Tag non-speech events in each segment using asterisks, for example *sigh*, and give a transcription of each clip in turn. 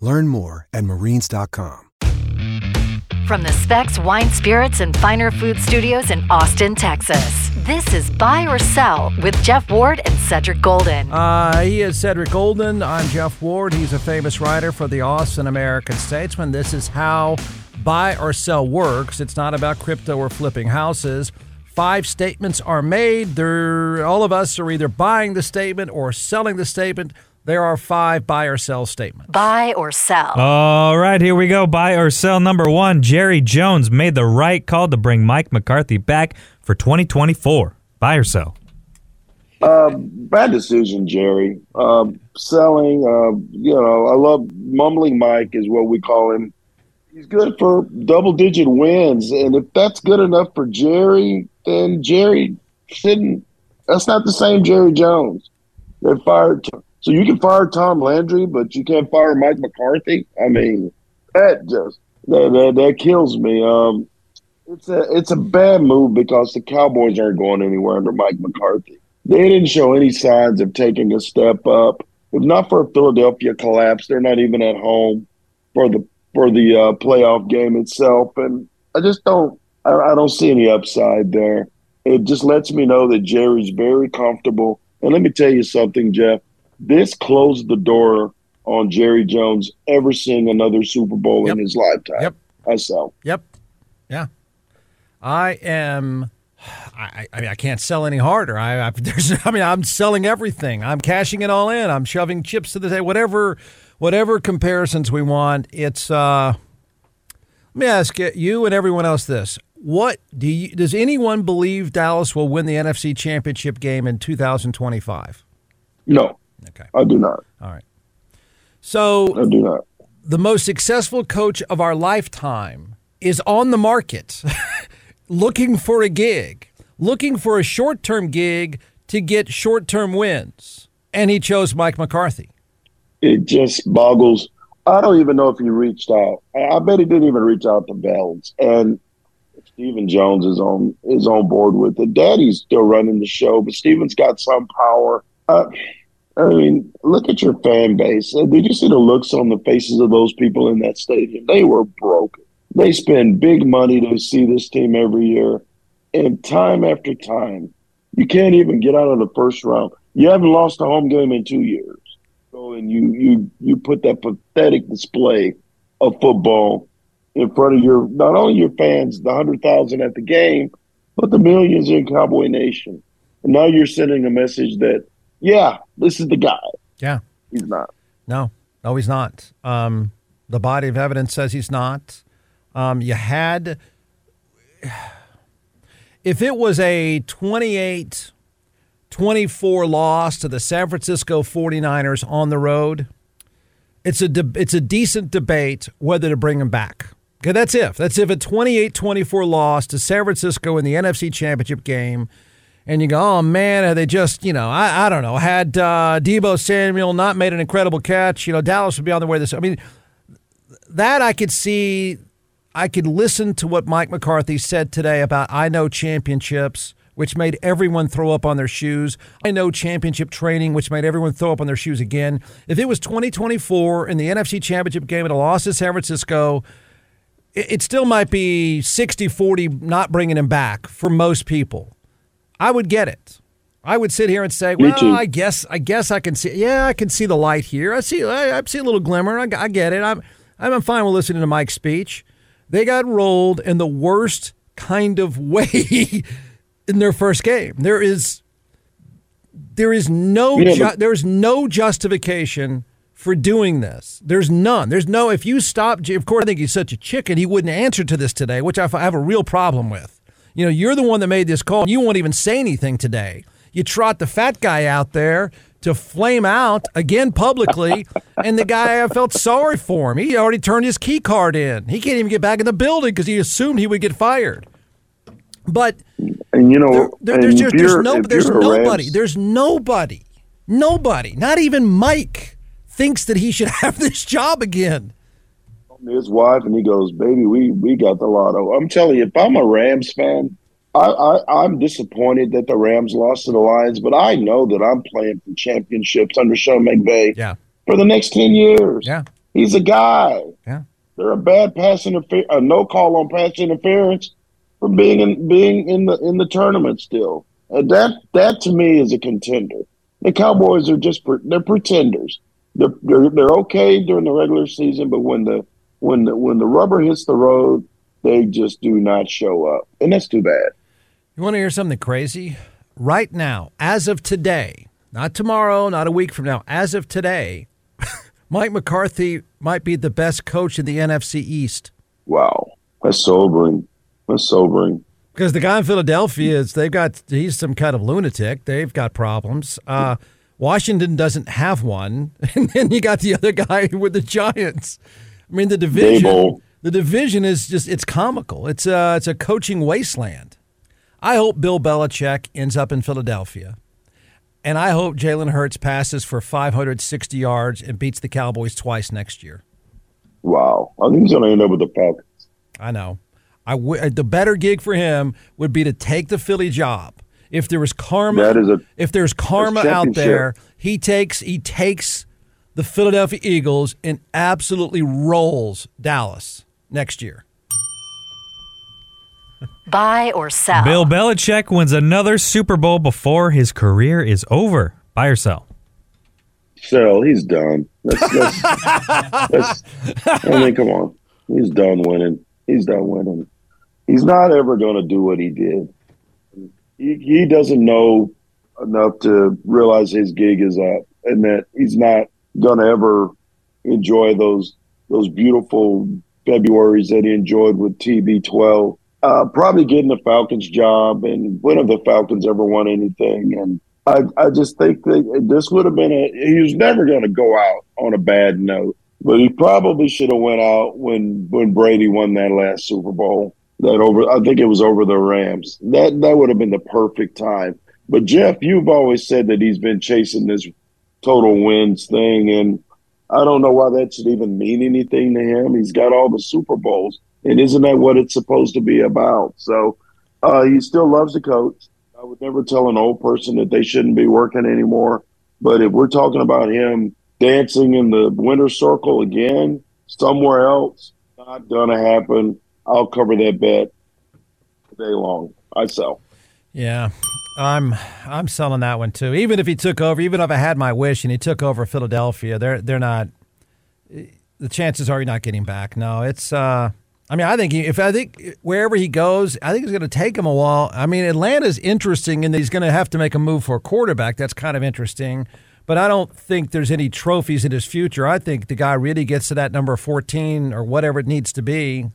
Learn more at marines.com. From the Specs Wine Spirits and Finer Food Studios in Austin, Texas. This is Buy or Sell with Jeff Ward and Cedric Golden. Uh, he is Cedric Golden. I'm Jeff Ward. He's a famous writer for the Austin American Statesman. This is how buy or sell works. It's not about crypto or flipping houses. Five statements are made. They're, all of us are either buying the statement or selling the statement. There are five buy or sell statements. Buy or sell. All right, here we go. Buy or sell number one. Jerry Jones made the right call to bring Mike McCarthy back for 2024. Buy or sell? Uh, bad decision, Jerry. Uh, selling, uh, you know, I love mumbling Mike is what we call him. He's good for double digit wins. And if that's good enough for Jerry, then Jerry shouldn't. That's not the same Jerry Jones. They fired. So you can fire Tom Landry, but you can't fire Mike McCarthy. I mean, that just that that, that kills me. Um, it's a it's a bad move because the Cowboys aren't going anywhere under Mike McCarthy. They didn't show any signs of taking a step up. If not for a Philadelphia collapse, they're not even at home for the for the uh, playoff game itself. And I just don't I, I don't see any upside there. It just lets me know that Jerry's very comfortable. And let me tell you something, Jeff this closed the door on Jerry Jones ever seeing another Super Bowl Yep. in his lifetime. Yep. Myself. Yep. Yeah. I am. I, I mean, I can't sell any harder. I, I *laughs* there's. I mean, I'm selling everything. I'm cashing it all in. I'm shoving chips to the table. Whatever, whatever comparisons we want. It's. uh Let me ask you, you and everyone else this: What do you? Does anyone believe Dallas will win the NFC Championship game in 2025? No, Okay. I do not. All right. So I do not. the most successful coach of our lifetime is on the market *laughs* looking for a gig, looking for a short term gig to get short term wins. And he chose Mike McCarthy. It just boggles. I don't even know if he reached out. I, bet he didn't even reach out to Bells. And Stephen Jones is on is on board with it. Daddy's still running the show, but Stephen's got some power. Uh, I mean, look at your fan base. Uh, Did you see the looks on the faces of those people in that stadium? They were broken. They spend big money to see this team every year, and time after time, you can't even get out of the first round. You haven't lost a home game in two years. So, and you you you put that pathetic display of football in front of your not only your fans, the hundred thousand at the game, but the millions in Cowboy Nation. And now you're sending a message that, yeah, this is the guy. Yeah. He's not. No, no, he's not. Um, the body of evidence says he's not. Um, you had, if it was a 28 24 loss to the San Francisco 49ers on the road, it's a, de- it's a decent debate whether to bring him back. Okay, that's if. That's if a 28 24 loss to San Francisco in the NFC Championship game and you go, oh man, they just, you know, I, I don't know, had uh, Deebo Samuel not made an incredible catch, you know, Dallas would be on the way this. I mean, that I could see, I could listen to what Mike McCarthy said today about I know championships, which made everyone throw up on their shoes. I know championship training, which made everyone throw up on their shoes again. If it was 2024 in the NFC Championship game and a loss to San Francisco, it, it still might be 60 40 not bringing him back for most people. I would get it. I would sit here and say, Me "Well, too. I guess, I guess I can see. Yeah, I can see the light here. I see, I, I see a little glimmer. I, I get it. I'm, I'm fine with listening to Mike's speech. They got rolled in the worst kind of *laughs* way in their first game. There is there is no Yeah, ju- there is no justification for doing this. There's none. There's no if you stop of course I think he's such a chicken he wouldn't answer to this today, which I have a real problem with. You know, you're the one that made this call. You won't even say anything today. You trot the fat guy out there to flame out again publicly, *laughs* and the guy I felt sorry for him. He already turned his key card in. He can't even get back in the building because he assumed he would get fired. But And you know, there, there- there's just there's no there's nobody Rams- there's nobody nobody not even Mike thinks that he should *laughs* have this job again. His wife and he goes, "Baby, we we got the lotto." I'm telling you, if I'm a Rams fan, I, I I'm disappointed that the Rams lost to the Lions, but I know that I'm playing for championships under Sean McVay Yeah, for the next ten years. yeah, He's a guy. yeah. They're a bad pass interference, a no call on pass interference for being in being in the in the tournament still. And that that to me is a contender. The Cowboys are just they're pretenders. They're, they're they're okay during the regular season, but when the when the when the rubber hits the road, they just do not show up, and that's too bad. You want to hear something crazy? Right now, as of today, not tomorrow, not a week from now, as of today, *laughs* Mike McCarthy might be the best coach in the NFC East. Wow, that's sobering. That's sobering. Because the guy in Philadelphia is they've got he's some kind of lunatic. They've got problems. Uh, Washington doesn't have one, *laughs* and then you got the other guy *laughs* with the Giants. I mean, the division. Daboll. The division is just it's comical. It's a it's a coaching wasteland. I hope Bill Belichick ends up in Philadelphia, and I hope Jalen Hurts passes for 560 yards and beats the Cowboys twice next year. Wow, I think he's going to end up with the Falcons. I know. I w- uh, the better gig for him would be to take the Philly job. If there was karma, a- if there's karma out there, he takes he takes the Philadelphia Eagles and absolutely rolls Dallas next year. Buy or sell. Bill Belichick wins another Super Bowl before his career is over. Buy or sell? Sell, he's done. That's, that's, that's, I mean, come on. He's done winning. He's done winning. He's not ever going to do what he did. He, he doesn't know enough to realize his gig is up and that he's not going to ever enjoy those those beautiful Februarys that he enjoyed with TB12. Uh, probably getting the Falcons job, and when have the Falcons ever won anything? And I, I just think that this would have been a. He was never going to go out on a bad note, but he probably should have went out when when Brady won that last Super Bowl. That over, I think it was over the Rams. That that would have been the perfect time. But Jeff, you've always said that he's been chasing this total wins thing, and I don't know why that should even mean anything to him. He's got all the Super Bowls, and isn't that what it's supposed to be about? So uh, he still loves the coach. I would never tell an old person that they shouldn't be working anymore. But if we're talking about him dancing in the winter circle again somewhere else, not gonna happen. I'll cover that bet day long. I sell. Yeah, I'm I'm selling that one too. Even if he took over, even if I had my wish and he took over Philadelphia, they're they're not. The chances are you're not getting back. No, it's. uh I mean, I think he, if I think wherever he goes, I think it's going to take him a while. I mean, Atlanta's interesting in that he's going to have to make a move for a quarterback. That's kind of interesting. But I don't think there's any trophies in his future. I think the guy really gets to that number 14 or whatever it needs to be.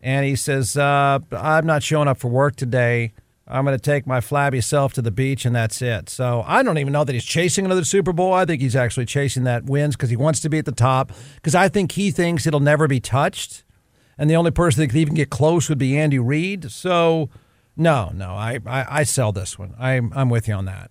And he says, uh, I'm not showing up for work today. I'm going to take my flabby self to the beach, and that's it. So I don't even know that he's chasing another Super Bowl. I think he's actually chasing that wins because he wants to be at the top. Because I think he thinks it'll never be touched. And the only person that could even get close would be Andy Reid. So, no, no, I, I, I sell this one. I'm, I'm with you on that.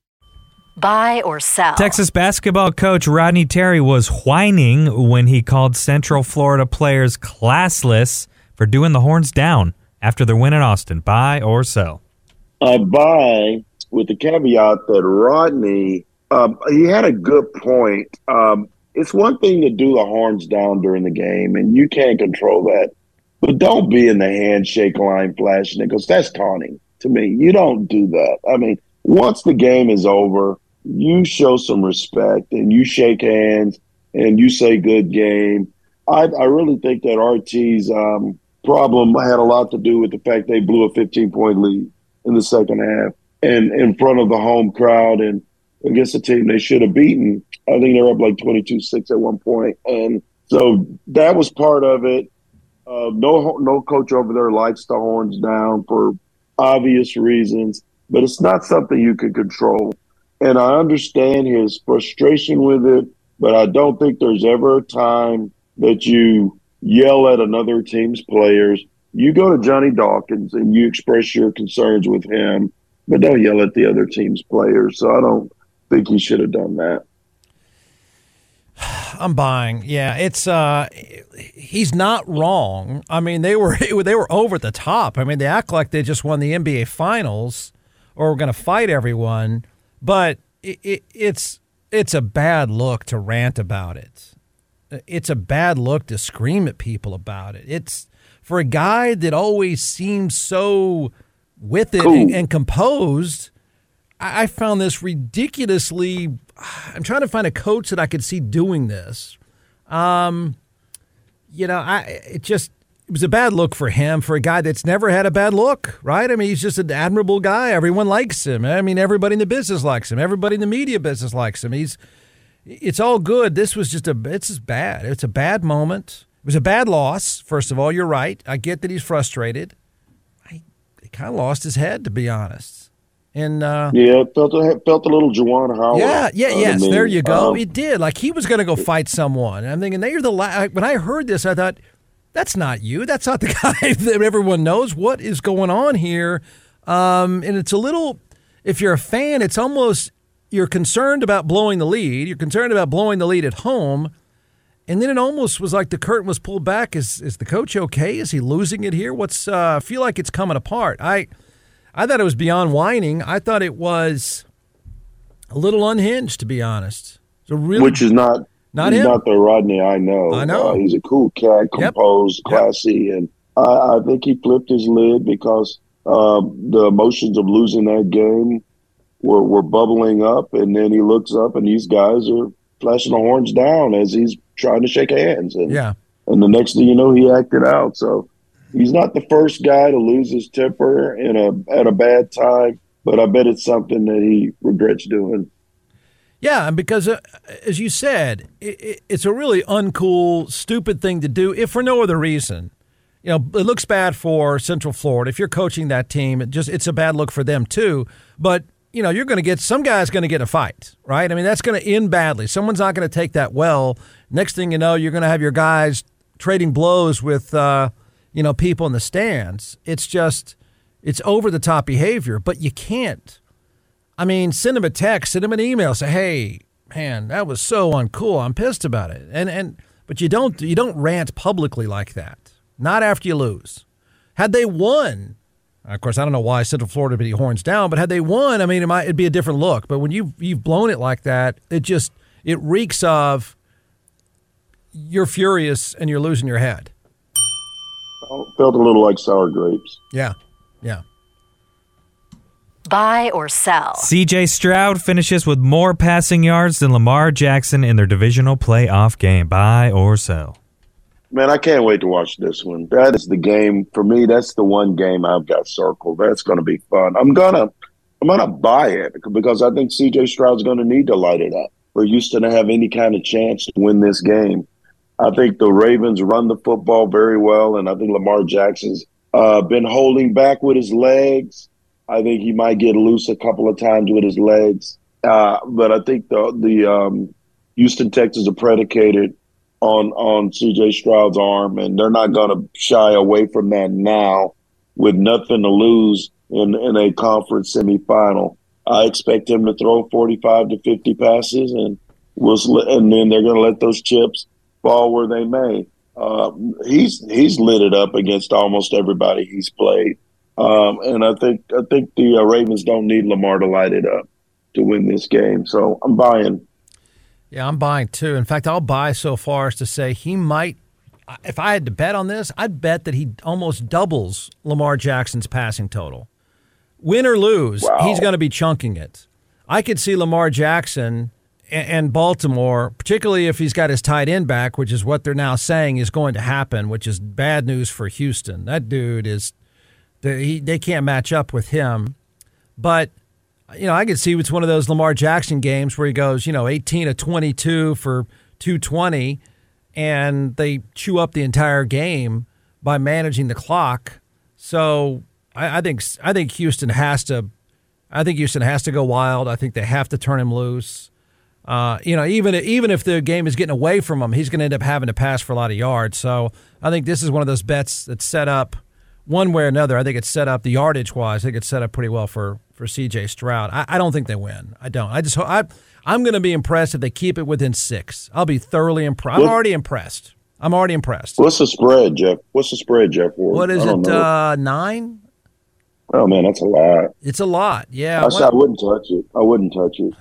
Buy or sell. Texas basketball coach Rodney Terry was whining when he called Central Florida players classless for doing the horns down after their win in Austin. Buy or sell. I buy with the caveat that Rodney, um, he had a good point. Um, it's one thing to do the horns down during the game, and you can't control that. But don't be in the handshake line flashing it because that's taunting to me. You don't do that. I mean, once the game is over, you show some respect and you shake hands and you say good game. I, I really think that RT's um, problem had a lot to do with the fact they blew a 15 point lead in the second half and in front of the home crowd and against a team they should have beaten. I think they were up like 22 6 at one point. And so that was part of it. Uh, no, no coach over there likes the horns down for obvious reasons, but it's not something you can control. And I understand his frustration with it, but I don't think there's ever a time that you yell at another team's players. You go to Johnny Dawkins and you express your concerns with him, but don't yell at the other team's players. So I don't think he should have done that. *sighs* I'm buying. Yeah, it's uh he's not wrong. I mean, they were *laughs* they were over the top. I mean, they act like they just won the NBA finals or we're going to fight everyone, but it, it, it's it's a bad look to rant about it. It's a bad look to scream at people about it. It's for a guy that always seems so with it Cool. and, and composed. I, I found this ridiculously. I'm trying to find a coach that I could see doing this. Um, you know, I it just it was a bad look for him for a guy that's never had a bad look, right? I mean, he's just an admirable guy. Everyone likes him. I mean, everybody in the business likes him. Everybody in the media business likes him. He's it's all good. This was just a it's just bad. It's a bad moment. It was a bad loss. First of all, you're right. I get that he's frustrated. I he kind of lost his head, to be honest. And uh, Yeah, felt a, felt a little Juwan Howard. yeah, yeah, yes. There you go. Um, it did. Like he was going to go fight someone. And I'm thinking, they're the la-. When I heard this, I thought, that's not you. That's not the *laughs* guy that everyone knows. What is going on here? Um, and it's a little. If you're a fan, it's almost you're concerned about blowing the lead. You're concerned about blowing the lead at home. And then it almost was like the curtain was pulled back. Is is the coach okay? Is he losing it here? What's uh, feel like it's coming apart. I I thought it was beyond whining. I thought it was a little unhinged, to be honest. Really, which is not Not he's him. not the Rodney I know. I know. Uh, he's a cool cat, composed, Yep. classy, and I, I think he flipped his lid because uh, the emotions of losing that game were were bubbling up, and then he looks up, and these guys are flashing the horns down as he's trying to shake hands, and yeah, and the next thing you know, he acted out. So he's not the first guy to lose his temper in a at a bad time, but I bet it's something that he regrets doing. Yeah, and because uh, as you said, it, it, it's a really uncool, stupid thing to do, if for no other reason. You know, it looks bad for Central Florida. If you're coaching that team, it just it's a bad look for them too. But you know, you're going to get some guy's going to get a fight, right? I mean, that's going to end badly. Someone's not going to take that well. Next thing you know, you're going to have your guys trading blows with uh, you know people in the stands. It's just it's over the top behavior, but you can't. I mean, send him a text, send him an email, say, "Hey, man, that was so uncool. I'm pissed about it." And and but you don't you don't rant publicly like that. Not after you lose. Had they won, of course, I don't know why Central Florida would be horns down, but had they won, I mean, it might it'd be a different look. But when you you've blown it like that, it just it reeks of you're furious and you're losing your head. Felt a little like sour grapes. Yeah, yeah. Buy or sell. CJ Stroud finishes with more passing yards than Lamar Jackson in their divisional playoff game. Buy or sell. Man, I can't wait to watch this one. That is the game for me. That's the one game I've got circled. That's going to be fun. I'm gonna, I'm gonna buy it because I think C.J. Stroud's going to need to light it up for Houston to have any kind of chance to win this game. I think the Ravens run the football very well, and I think Lamar Jackson's uh, been holding back with his legs. I think he might get loose a couple of times with his legs, uh, but I think the the um, Houston Texans are predicated on on CJ Stroud's arm, and they're not going to shy away from that now with nothing to lose in in a conference semifinal. I, expect him to throw 45 to 50 passes, and we'll, and then they're going to let those chips fall where they may. Uh, he's he's lit it up against almost everybody he's played, um, and I think I think the uh, Ravens don't need Lamar to light it up to win this game. So I'm buying. Yeah, I'm buying too. In fact, I'll buy so far as to say he might. If I had to bet on this, I'd bet that he almost doubles Lamar Jackson's passing total. Win or lose, wow. he's going to be chunking it. I could see Lamar Jackson and Baltimore, particularly if he's got his tight end back, which is what they're now saying is going to happen, which is bad news for Houston. That dude is, they, they can't match up with him. But, you know, I could see it's one of those Lamar Jackson games where he goes, you know, 18 to 22 for 220, and they chew up the entire game by managing the clock. So I, I think I think Houston has to. I think Houston has to go wild. I think they have to turn him loose. Uh, you know, even even if the game is getting away from him, he's going to end up having to pass for a lot of yards. So I think this is one of those bets that's set up one way or another. I think it's set up the yardage wise. I think it's set up pretty well for for C.J. Stroud. I, I don't think they win. I don't. I just I I'm going to be impressed if they keep it within six. I'll be thoroughly impressed. I'm already impressed. I'm already impressed. What's the spread, Jeff? What's the spread, Jeff? Ward? What is it? Uh, nine? Oh man, that's a lot. It's a lot. Yeah, I, I wouldn't touch it. I wouldn't touch it.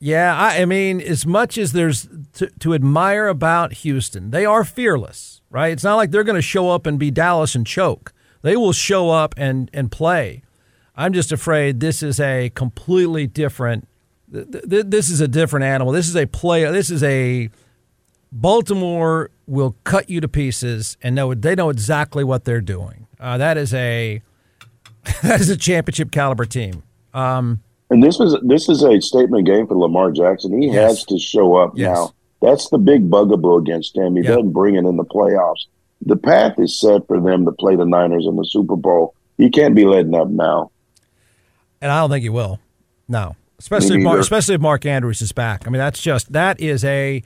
Yeah, I, I mean, as much as there's to, to, admire about Houston, they are fearless, right? It's not like they're going to show up and be Dallas and choke. They will show up and, and play. I'm just afraid this is a completely different. This is a different animal. This is a play. This is a Baltimore will cut you to pieces and know they know exactly what they're doing. Uh, that is a *laughs* that is a championship caliber team. Um, and this is this is a statement game for Lamar Jackson. He yes. has to show up yes. now. That's the big bugaboo against him. He yep. doesn't bring it in the playoffs. The path is set for them to play the Niners in the Super Bowl. He can't be letting up now. And I don't think he will. No, especially if Mark, especially if Mark Andrews is back. I mean, that's just that is a.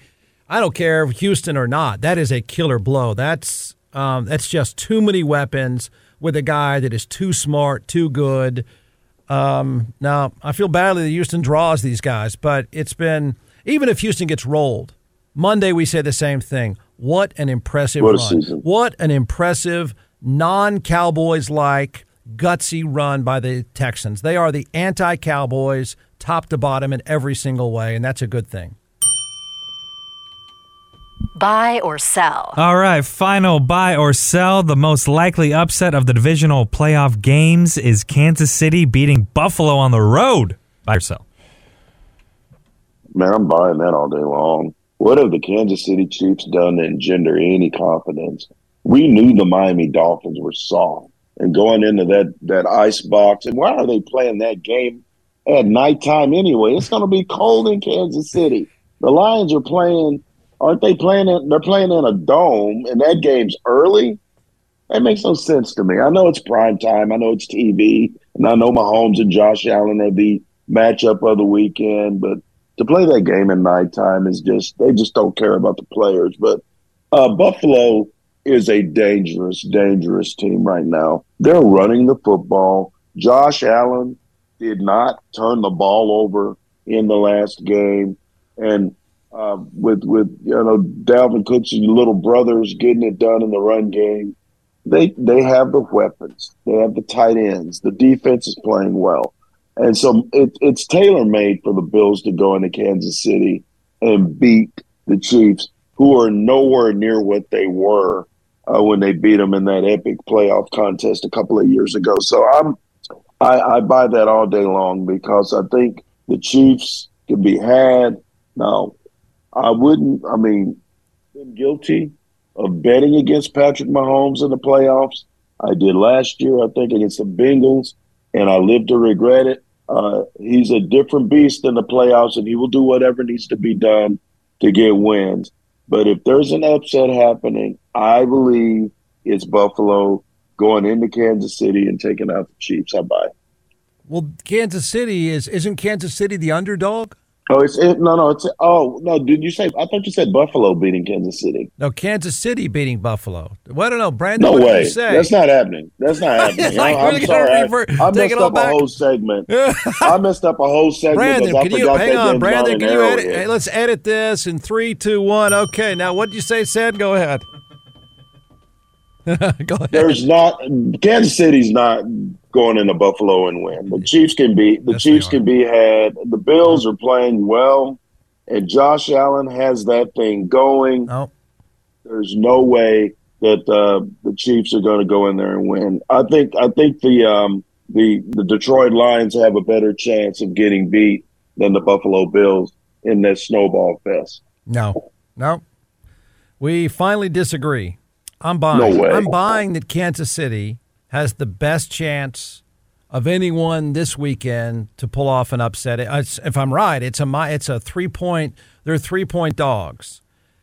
I don't care if Houston or not. That is a killer blow. That's um, that's just too many weapons with a guy that is too smart, too good um, now, I feel badly that Houston draws these guys, but it's been, even if Houston gets rolled, Monday we say the same thing. What an impressive what run. What an impressive, non Cowboys like, gutsy run by the Texans. They are the anti Cowboys, top to bottom in every single way, and that's a good thing buy or sell. All right, final buy or sell. The most likely upset of the divisional playoff games is Kansas City beating Buffalo on the road. Buy or sell? Man, I'm buying that all day long. What have the Kansas City Chiefs done to engender any confidence? We knew the Miami Dolphins were soft. And going into that, that ice box, and why are they playing that game at nighttime anyway? It's going to be cold in Kansas City. The Lions are playing aren't they playing it? They're playing in a dome, and that game's early. That makes no sense to me. I know it's prime time. I know it's TV, and I know Mahomes and Josh Allen are the matchup of the weekend. But to play that game at nighttime is just they just don't care about the players. But uh, Buffalo is a dangerous, dangerous team right now. They're running the football. Josh Allen did not turn the ball over in the last game, and uh, with with you know Dalvin Cook's and little brothers getting it done in the run game. They they have the weapons. They have the tight ends. The defense is playing well, and so it, it's tailor made for the Bills to go into Kansas City and beat the Chiefs, who are nowhere near what they were uh, when they beat them in that epic playoff contest a couple of years ago. So I'm I, I buy that all day long because I think the Chiefs can be had. Now I wouldn't. I mean, been guilty of betting against Patrick Mahomes in the playoffs. I did last year, I think, against the Bengals, and I live to regret it. Uh, he's a different beast in the playoffs, and he will do whatever needs to be done to get wins. But if there's an upset happening, I believe it's Buffalo going into Kansas City and taking out the Chiefs. I buy. Well, Kansas City is isn't Kansas City the underdog? Oh, it's it, no, no. It's oh no. Did you say? I thought you said Buffalo beating Kansas City. No, Kansas City beating Buffalo. Well, I don't know, Brandon. No what way. Did you say? That's not happening. That's not *laughs* happening. Like, I, am sorry. I, revert- I take messed up back. a whole segment. I messed up a whole segment Brandon, can you hang on? Brandon, can you edit? Hey, let's edit this in three, two, one. Okay, now what did you say, Ced? Go ahead. *laughs* Go ahead. There's not Kansas City's not going into Buffalo and win. The Chiefs can be the Yes, Chiefs can be had. The Bills are playing well, and Josh Allen has that thing going. No, There's no way that uh, the Chiefs are going to go in there and win. I think I think the um, the the Detroit Lions have a better chance of getting beat than the Buffalo Bills in this snowball fest. no, no. We finally disagree. I'm buying. No way. I'm buying that Kansas City has the best chance of anyone this weekend to pull off an upset. It's- If I'm right, it's a it's a three point. They're three point dogs.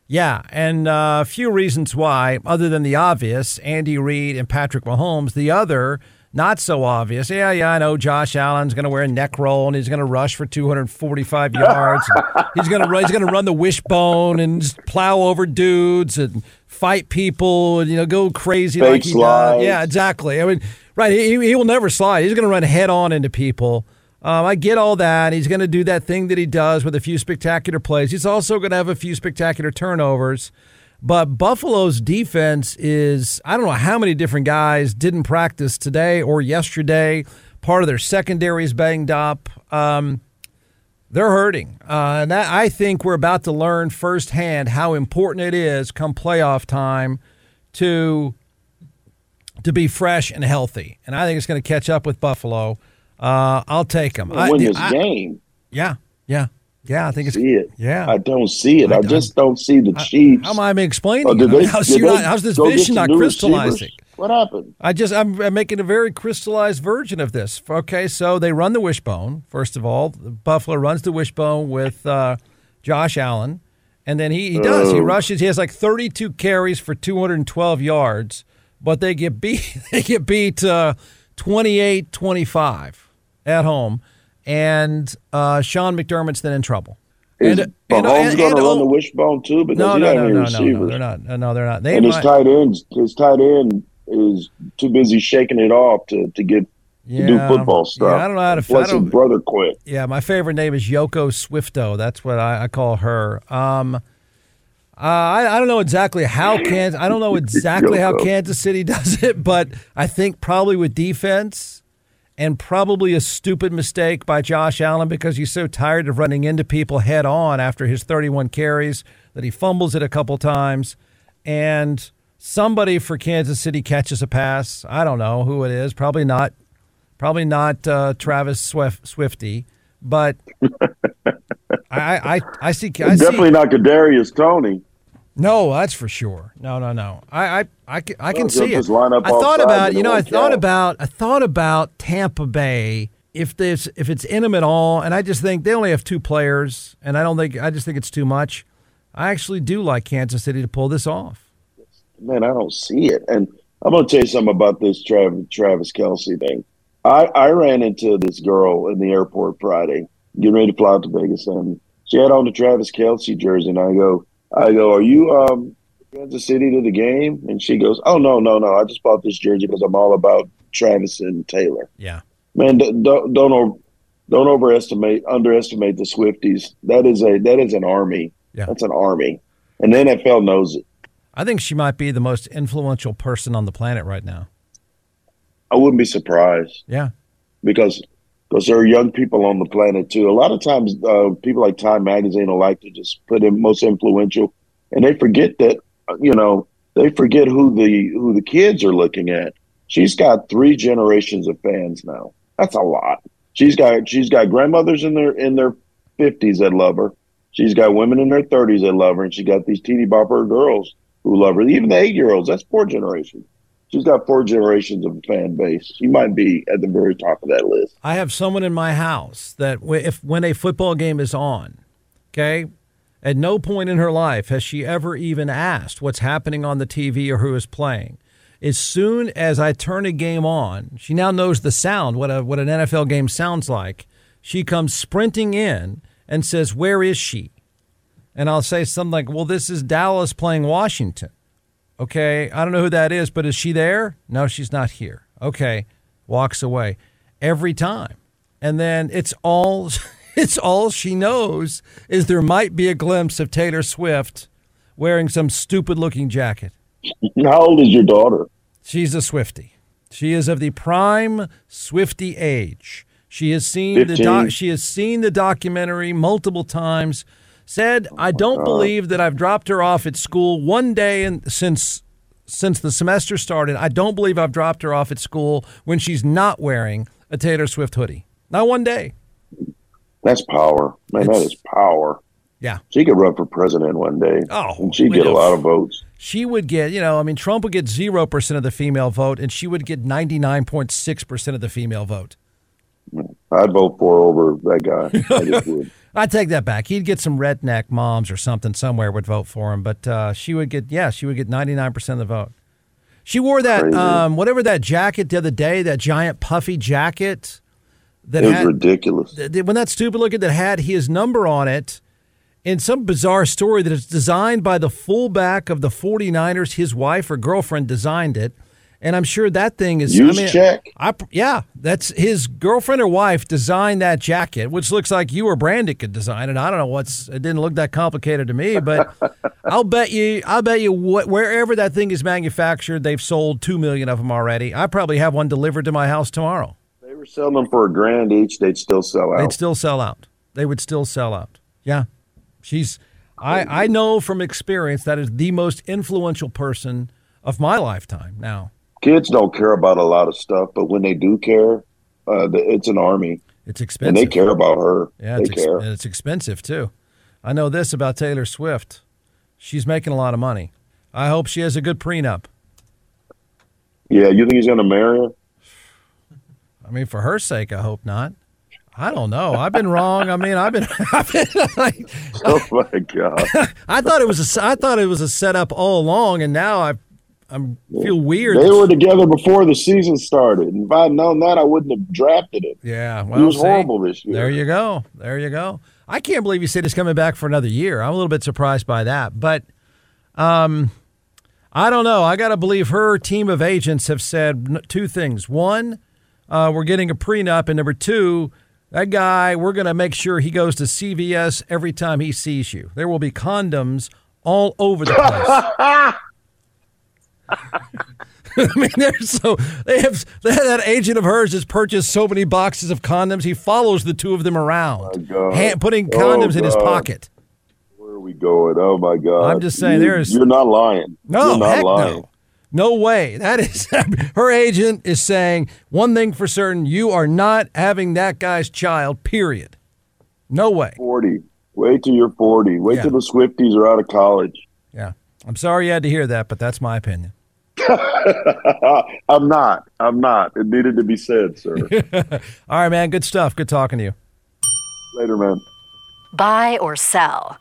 Yeah, and uh, a few reasons why, other than the obvious, Andy Reid and Patrick Mahomes. The other, not so obvious. Yeah, yeah, I know Josh Allen's going to wear a neck roll and he's going to rush for 245 yards. *laughs* he's going to run. He's going to run the wishbone and just plow over dudes and fight people and you know go crazy Fake like he does. Yeah, exactly. I mean, right? He, he will never slide. He's going to run head on into people. Um, I get all that. He's going to do that thing that he does with a few spectacular plays. He's also going to have a few spectacular turnovers. But Buffalo's defense is, I don't know how many different guys didn't practice today or yesterday. Part of their secondary is banged up. Um, they're hurting. Uh, and that, I think we're about to learn firsthand how important it is come playoff time to to be fresh and healthy. And I think it's going to catch up with Buffalo. Uh, I'll take them. I, win this I- game. yeah, yeah, yeah. I think it's See it. Yeah. I don't see it. I- I, just don't see the Chiefs. How am I explaining? Oh, it? did I mean, they- how's, not- how's this vision not crystallizing? receivers? What happened? I just I'm, I'm making a very crystallized version of this. Okay, so they run the wishbone first of all. Buffalo runs the wishbone with uh, Josh Allen, and then he, he does. He Oh. rushes. He has like 32 carries for 212 yards, but they get beat. *laughs* They get beat uh, 28-25 at home, and uh, Sean McDermott's then in trouble. Is And- Mahomes going to run oh, the wishbone too? Because No, he no, no, no, no, no, they're not. No, they're not. They and his might- tight ends, his tight end is too busy shaking it off to, to get to do football stuff. Yeah, I don't know how to. Plus, his brother quit. Yeah, my favorite name is Yoko Swifto. That's what I, I call her. Um, uh, I, I don't know exactly how Kansas. I don't know *laughs* exactly how Kansas City *laughs* does it, but I think probably with defense and probably a stupid mistake by Josh Allen because he's so tired of running into people head on after his 31 carries that he fumbles it a couple times, and somebody for Kansas City catches a pass. I don't know who it is. Probably not. Probably not uh, Travis Swift, Swifty, but *laughs* I, I I see. I see. Definitely not Kadarius Toney. No, that's for sure. No, no, no. I, I, I can, I can Well, see it. I thought about, you know, I thought count. about, I thought about Tampa Bay. If there's, if it's in them at all, and I just think they only have two players, and I don't think, I just think it's too much. I actually do like Kansas City to pull this off. Man, I don't see it. And I'm going to tell you something about this Travis, Travis Kelce thing. I, I ran into this girl in the airport Friday, getting ready to fly out to Vegas, and she had on the Travis Kelce jersey. And I go, I go, are you um, Kansas City to the game? And she goes, oh no, no, no. I just bought this jersey because I'm all about Travis and Taylor. Yeah. Man, don't don't over, don't overestimate, underestimate the Swifties. That is a that is an army. Yeah. That's an army, and the NFL knows it. I think she might be the most influential person on the planet right now. I wouldn't be surprised. Yeah. because because there are young people on the planet too. A lot of times, uh, people like Time Magazine will like to just put in most influential, and they forget that you know they forget who the who the kids are looking at. She's got three generations of fans now. That's a lot. She's got she's got grandmothers in their in their fifties that love her. She's got women in their thirties that love her, and she got these teeny bopper girls who love her. Even the eight year olds. That's four generations. She's got four generations of fan base. She might be at the very top of that list. I have someone in my house that if when a football game is on, okay, at no point in her life has she ever even asked what's happening on the TV or who is playing. As soon as I turn a game on, she now knows the sound, what a what an NFL game sounds like. She comes sprinting in and says, Where is she? And I'll say something like, Well, this is Dallas playing Washington. Okay, I don't know who that is, but is she there? No, she's not here. Okay, walks away every time. And then it's all *laughs* it's all she knows is there might be a glimpse of Taylor Swift wearing some stupid looking jacket. How old is your daughter? She's a Swifty. She is of the prime Swifty age. She has seen the doc, she has seen the documentary multiple times. Said, oh, "I don't believe that I've dropped her off at school one day and since since the semester started. I don't believe I've dropped her off at school when she's not wearing a Taylor Swift hoodie. Not one day. That's power, man. that It's- is power. Yeah. She could run for president one day. Oh, and she'd get a lot of votes. She would get, you know, I mean, Trump would get 0% of the female vote, and she would get 99.6% of the female vote. I'd vote for over that guy. *laughs* I just would. I take that back. He'd get some redneck moms or something somewhere would vote for him, but uh, she would get yeah, she would get ninety nine percent of the vote. She wore that um, whatever that jacket the other day, that giant puffy jacket that It was had ridiculous. th- when that stupid looking that had his number on it in some bizarre story that it's designed by the fullback of the 49ers his wife or girlfriend designed it and i'm sure that thing is Use I mean, check. I, yeah that's his girlfriend or wife designed that jacket which looks like you or brandon could design it i don't know what's it didn't look that complicated to me but *laughs* i'll bet you i'll bet you what, wherever that thing is manufactured they've sold two million of them already i probably have one delivered to my house tomorrow They were selling them for a grand each. They'd still sell out. They'd still sell out. They would still sell out. Yeah. She's I I know from experience that is the most influential person of my lifetime now. Kids don't care about a lot of stuff, but when they do care, uh, it's an army, It's expensive, and they care about her. Yeah, they it's, ex- care. and it's expensive too. I know this about Taylor Swift. She's making a lot of money. I hope she has a good prenup. Yeah, you think he's going to marry her? *sighs* I mean, for her sake, I hope not. I don't know. I've been wrong. I mean, I've been, *laughs* I've been like, *laughs* Oh my god! *laughs* I thought it was a, I thought it was a setup all along, and now I, I'm feel weird. they were together before the season started. And if I'd known that, I wouldn't have drafted him. Yeah, he was see, horrible this year. There you go. There you go. I can't believe you said he's coming back for another year. I'm a little bit surprised by that, but um, I don't know. I got to believe her team of agents have said two things. One, uh, we're getting a prenup, and number two, that guy, we're going to make sure he goes to CVS every time he sees you. There will be condoms all over the place. *laughs* *laughs* I mean, they're so they have that agent of hers has purchased so many boxes of condoms. He follows the two of them around, hand, putting Oh, condoms in his oh, pocket. Where are we going? Oh my god! I'm just saying You- there's- You're not lying. No, you're not heck lying. no, no way. That is *laughs* her agent is saying one thing for certain: you are not having that guy's child. Period. No way. Forty. Wait till you're forty. Wait Yeah. till the Swifties are out of college. Yeah, I'm sorry you had to hear that, but that's my opinion. *laughs* I'm not. I'm not. It needed to be said, sir. *laughs* All right, man. Good stuff. Good talking to you. Later, man. Buy or sell.